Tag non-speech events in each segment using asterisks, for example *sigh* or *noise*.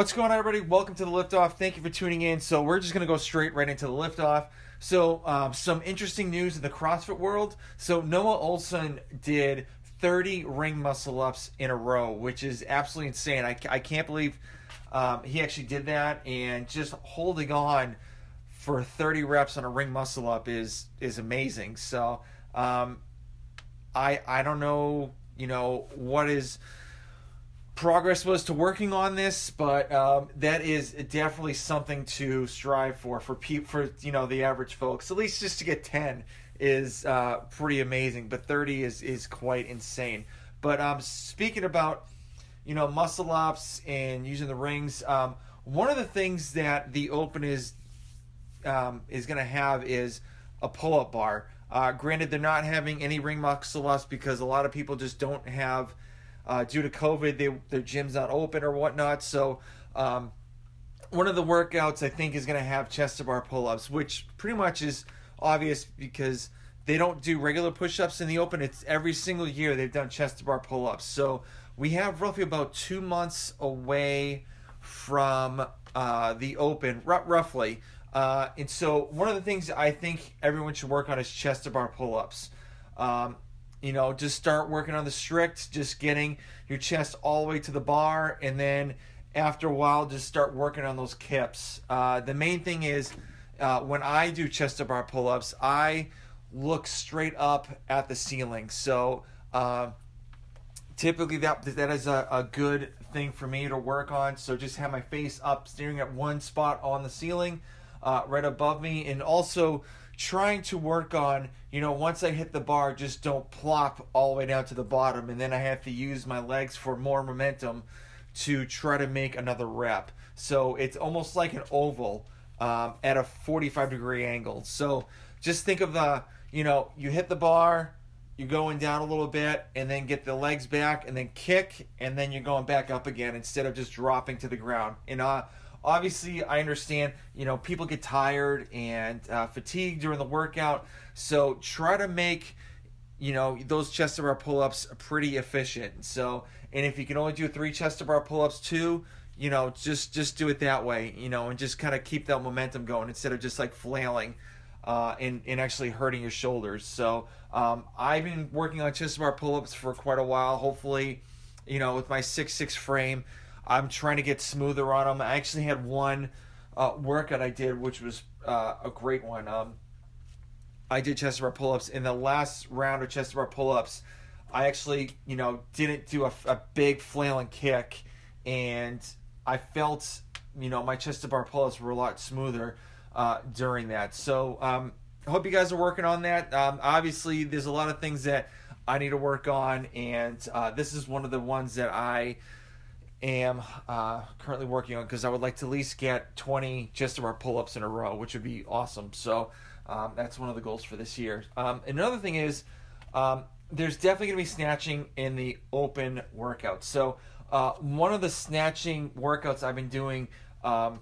What's going on, everybody? Welcome to the liftoff. Thank you for tuning in. So we're just gonna go straight right into the liftoff. So um, some interesting news in the CrossFit world. So Noah Ohlsen did 30 ring muscle ups in a row, which is absolutely insane. I, I can't believe um, he actually did that, and just holding on for 30 reps on a ring muscle up is is amazing. So um, I I don't know, you know, what is progress was to working on this, but um, that is definitely something to strive for for pe- for you know the average folks. At least just to get ten is uh, pretty amazing, but thirty is is quite insane. But um, speaking about you know muscle ups and using the rings, um, one of the things that the Open is um, is going to have is a pull up bar. Uh, granted, they're not having any ring muscle ups because a lot of people just don't have uh, due to COVID, they, their gym's not open or whatnot. So, um, one of the workouts I think is going to have chest to bar pull ups, which pretty much is obvious because they don't do regular push ups in the open. It's every single year they've done chest to bar pull ups. So, we have roughly about two months away from uh, the open, r- roughly. Uh, and so, one of the things I think everyone should work on is chest to bar pull ups. Um, you know, just start working on the strict, just getting your chest all the way to the bar, and then after a while, just start working on those kips. Uh, the main thing is uh, when I do chest to bar pull ups, I look straight up at the ceiling. So uh, typically, that that is a, a good thing for me to work on. So just have my face up, staring at one spot on the ceiling, uh, right above me, and also trying to work on, you know, once I hit the bar, just don't plop all the way down to the bottom, and then I have to use my legs for more momentum to try to make another rep. So it's almost like an oval um, at a 45 degree angle. So just think of the, you know, you hit the bar, you're going down a little bit, and then get the legs back, and then kick, and then you're going back up again instead of just dropping to the ground. And uh, obviously i understand you know people get tired and uh, fatigued during the workout. So try to make you know those chest to bar pull-ups pretty efficient. So and if you can only do three chest to bar pull-ups too you know just just do it that way you know and just kind of keep that momentum going instead of just like flailing uh, and, and actually hurting your shoulders. So um, i've been working on chest bar pull-ups for quite a while. Hopefully you know with my six six frame I'm trying to get smoother on them. I actually had one uh, workout I did, which was uh, a great one. Um, I did chest bar pull ups. In the last round of chest bar pull ups, I actually, you know, didn't do a, a big flailing kick, and I felt, you know, my chest bar pull ups were a lot smoother uh, during that. So um, I hope you guys are working on that. Um, obviously, there's a lot of things that I need to work on, and uh, this is one of the ones that I am uh, currently working on because I would like to at least get 20 chest to bar pull ups in a row, which would be awesome. So um, that's one of the goals for this year. Um, another thing is um, there's definitely going to be snatching in the open workouts. So uh, one of the snatching workouts I've been doing um,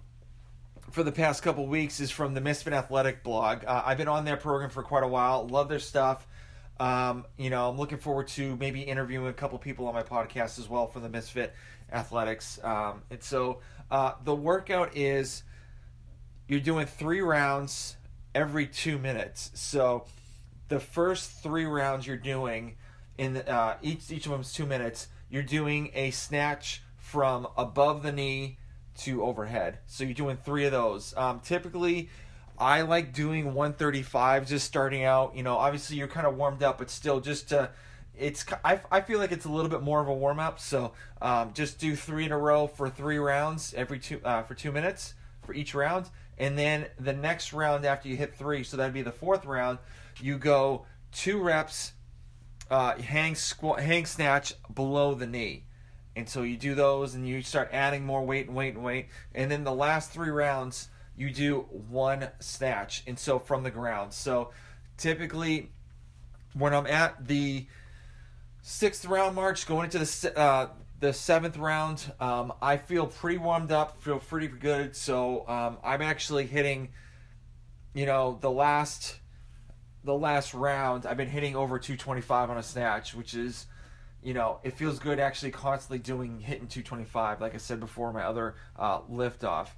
for the past couple weeks is from the Misfit Athletic blog. Uh, I've been on their program for quite a while. Love their stuff. Um, you know, I'm looking forward to maybe interviewing a couple people on my podcast as well for the Misfit athletics. Um, and so uh, the workout is you're doing three rounds every two minutes. So the first three rounds you're doing in the, uh, each each of them is two minutes. You're doing a snatch from above the knee to overhead. So you're doing three of those. Um, typically, I like doing 135 just starting out. You know, obviously you're kind of warmed up, but still just to it's I, I feel like it's a little bit more of a warm up. So um, just do three in a row for three rounds every two uh, for two minutes for each round, and then the next round after you hit three, so that'd be the fourth round. You go two reps, uh, hang squat, hang snatch below the knee, and so you do those, and you start adding more weight and weight and weight, and then the last three rounds you do one snatch, and so from the ground. So typically, when I'm at the sixth round march, going into the uh, the seventh round, um, I feel pretty warmed up, feel pretty good. So um, I'm actually hitting, you know, the last the last round. I've been hitting over 225 on a snatch, which is, you know, it feels good actually constantly doing hitting 225. Like I said before, my other uh, lift off.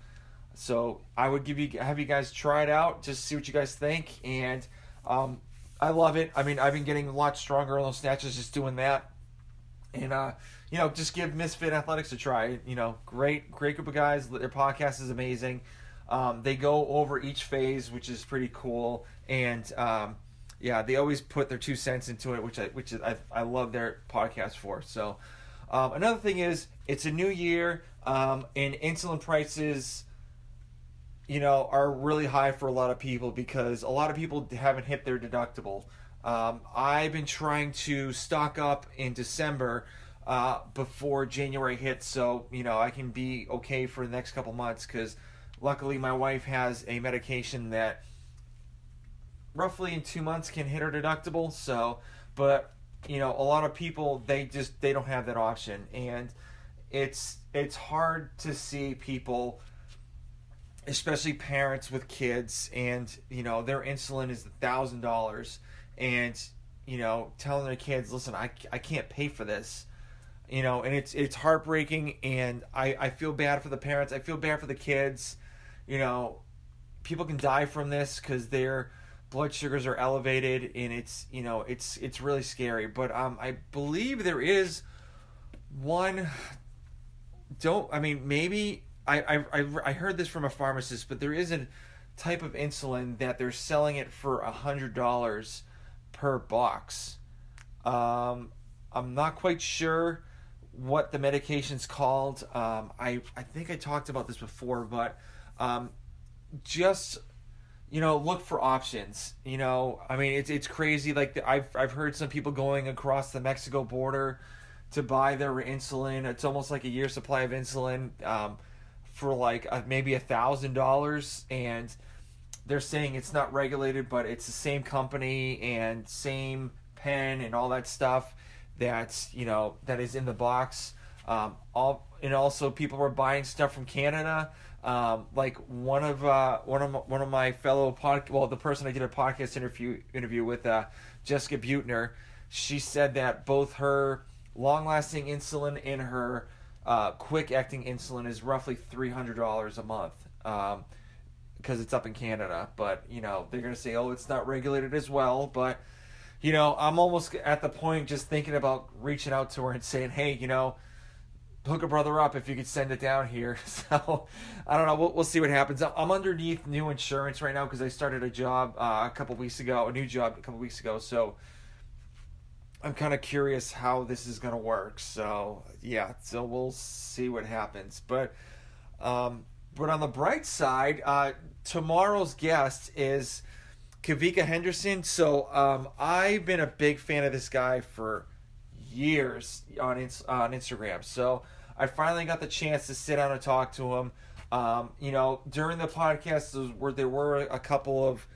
So I would give you have you guys try it out, just see what you guys think, and um, I love it. I mean, I've been getting a lot stronger on those snatches just doing that, and uh, you know, just give Misfit Athletics a try. You know, great, great group of guys. Their podcast is amazing. Um, they go over each phase, which is pretty cool, and um, yeah, they always put their two cents into it, which I which I, I love their podcast for. So um, another thing is it's a new year, um, and insulin prices you know, are really high for a lot of people because a lot of people haven't hit their deductible. Um, I've been trying to stock up in December uh, before January hits, so you know I can be okay for the next couple months. Because luckily, my wife has a medication that roughly in two months can hit her deductible. So, but you know, a lot of people they just they don't have that option, and it's it's hard to see people especially parents with kids and you know their insulin is a thousand dollars and you know telling their kids listen I, I can't pay for this you know and it's it's heartbreaking and I, I feel bad for the parents i feel bad for the kids you know people can die from this because their blood sugars are elevated and it's you know it's it's really scary but um i believe there is one don't i mean maybe I, I, I heard this from a pharmacist, but there is a type of insulin that they're selling it for a hundred dollars per box. Um, I'm not quite sure what the medication's called. Um, I I think I talked about this before, but um, just you know look for options. You know, I mean it's it's crazy. Like the, I've I've heard some people going across the Mexico border to buy their insulin. It's almost like a year supply of insulin. Um, for like a, maybe a thousand dollars and they're saying it's not regulated but it's the same company and same pen and all that stuff that's you know that is in the box. Um, all and also people were buying stuff from Canada. Um, like one of uh, one of my, one of my fellow pod well the person I did a podcast interview interview with uh, Jessica Butner she said that both her long lasting insulin and her uh, quick acting insulin is roughly three hundred dollars a month because um, it's up in Canada. But you know they're gonna say, oh, it's not regulated as well. But you know I'm almost at the point just thinking about reaching out to her and saying, hey, you know. Hook a brother up if you could send it down here. *laughs* So I don't know. We'll, we'll see what happens. I'm underneath new insurance right now because I started a job uh, a couple weeks ago, a new job a couple weeks ago. So I'm kind of curious how this is going to work. So, yeah, so we'll see what happens. But um, but on the bright side, uh, tomorrow's guest is Kavika Henderson. So, um, I've been a big fan of this guy for years on on Instagram. So, I finally got the chance to sit down and talk to him. Um, you know, during the podcast, where there were a couple of,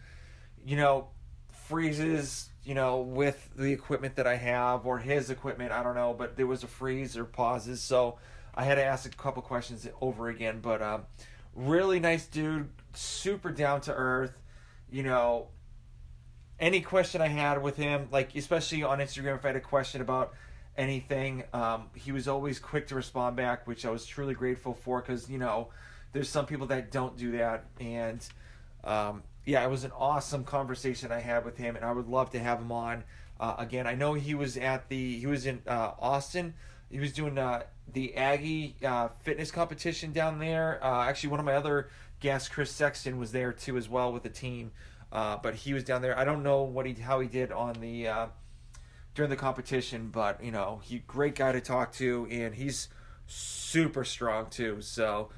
you know, freezes you know, with the equipment that I have or his equipment. I don't know, but there was a freeze or pauses, so I had to ask a couple questions over again. But um, really nice dude, super down to earth. You know, any question I had with him, like especially on Instagram, if I had a question about anything, um, he was always quick to respond back, which I was truly grateful for because you know, there's some people that don't do that, and um, yeah, it was an awesome conversation I had with him, and I would love to have him on uh, again. I know he was at the he was in uh, Austin. He was doing uh, the Aggie uh, fitness competition down there. Uh, actually, one of my other guests, Chris Sexton, was there too as well with the team. Uh, but he was down there. I don't know what he how he did on the during the competition, but you know, he great guy to talk to, and he's super strong too. So.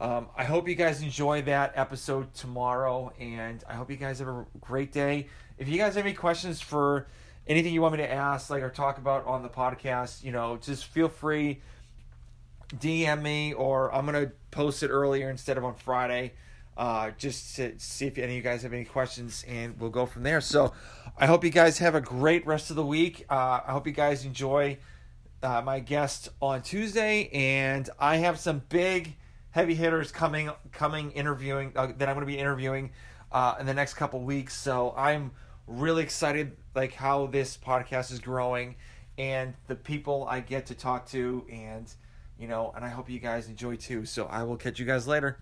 Um, I hope you guys enjoy that episode tomorrow, and I hope you guys have a great day. If you guys have any questions for anything you want me to ask, like or talk about on the podcast, you know, just feel free DM me, or I'm gonna post it earlier instead of on Friday, uh, just to see if any of you guys have any questions, and we'll go from there. So, I hope you guys have a great rest of the week. Uh, I hope you guys enjoy uh, my guest on Tuesday, and I have some big heavy hitters coming coming interviewing uh, that I'm going to be interviewing uh, in the next couple weeks. So I'm really excited like how this podcast is growing and the people I get to talk to and you know and I hope you guys enjoy too. So I will catch you guys later.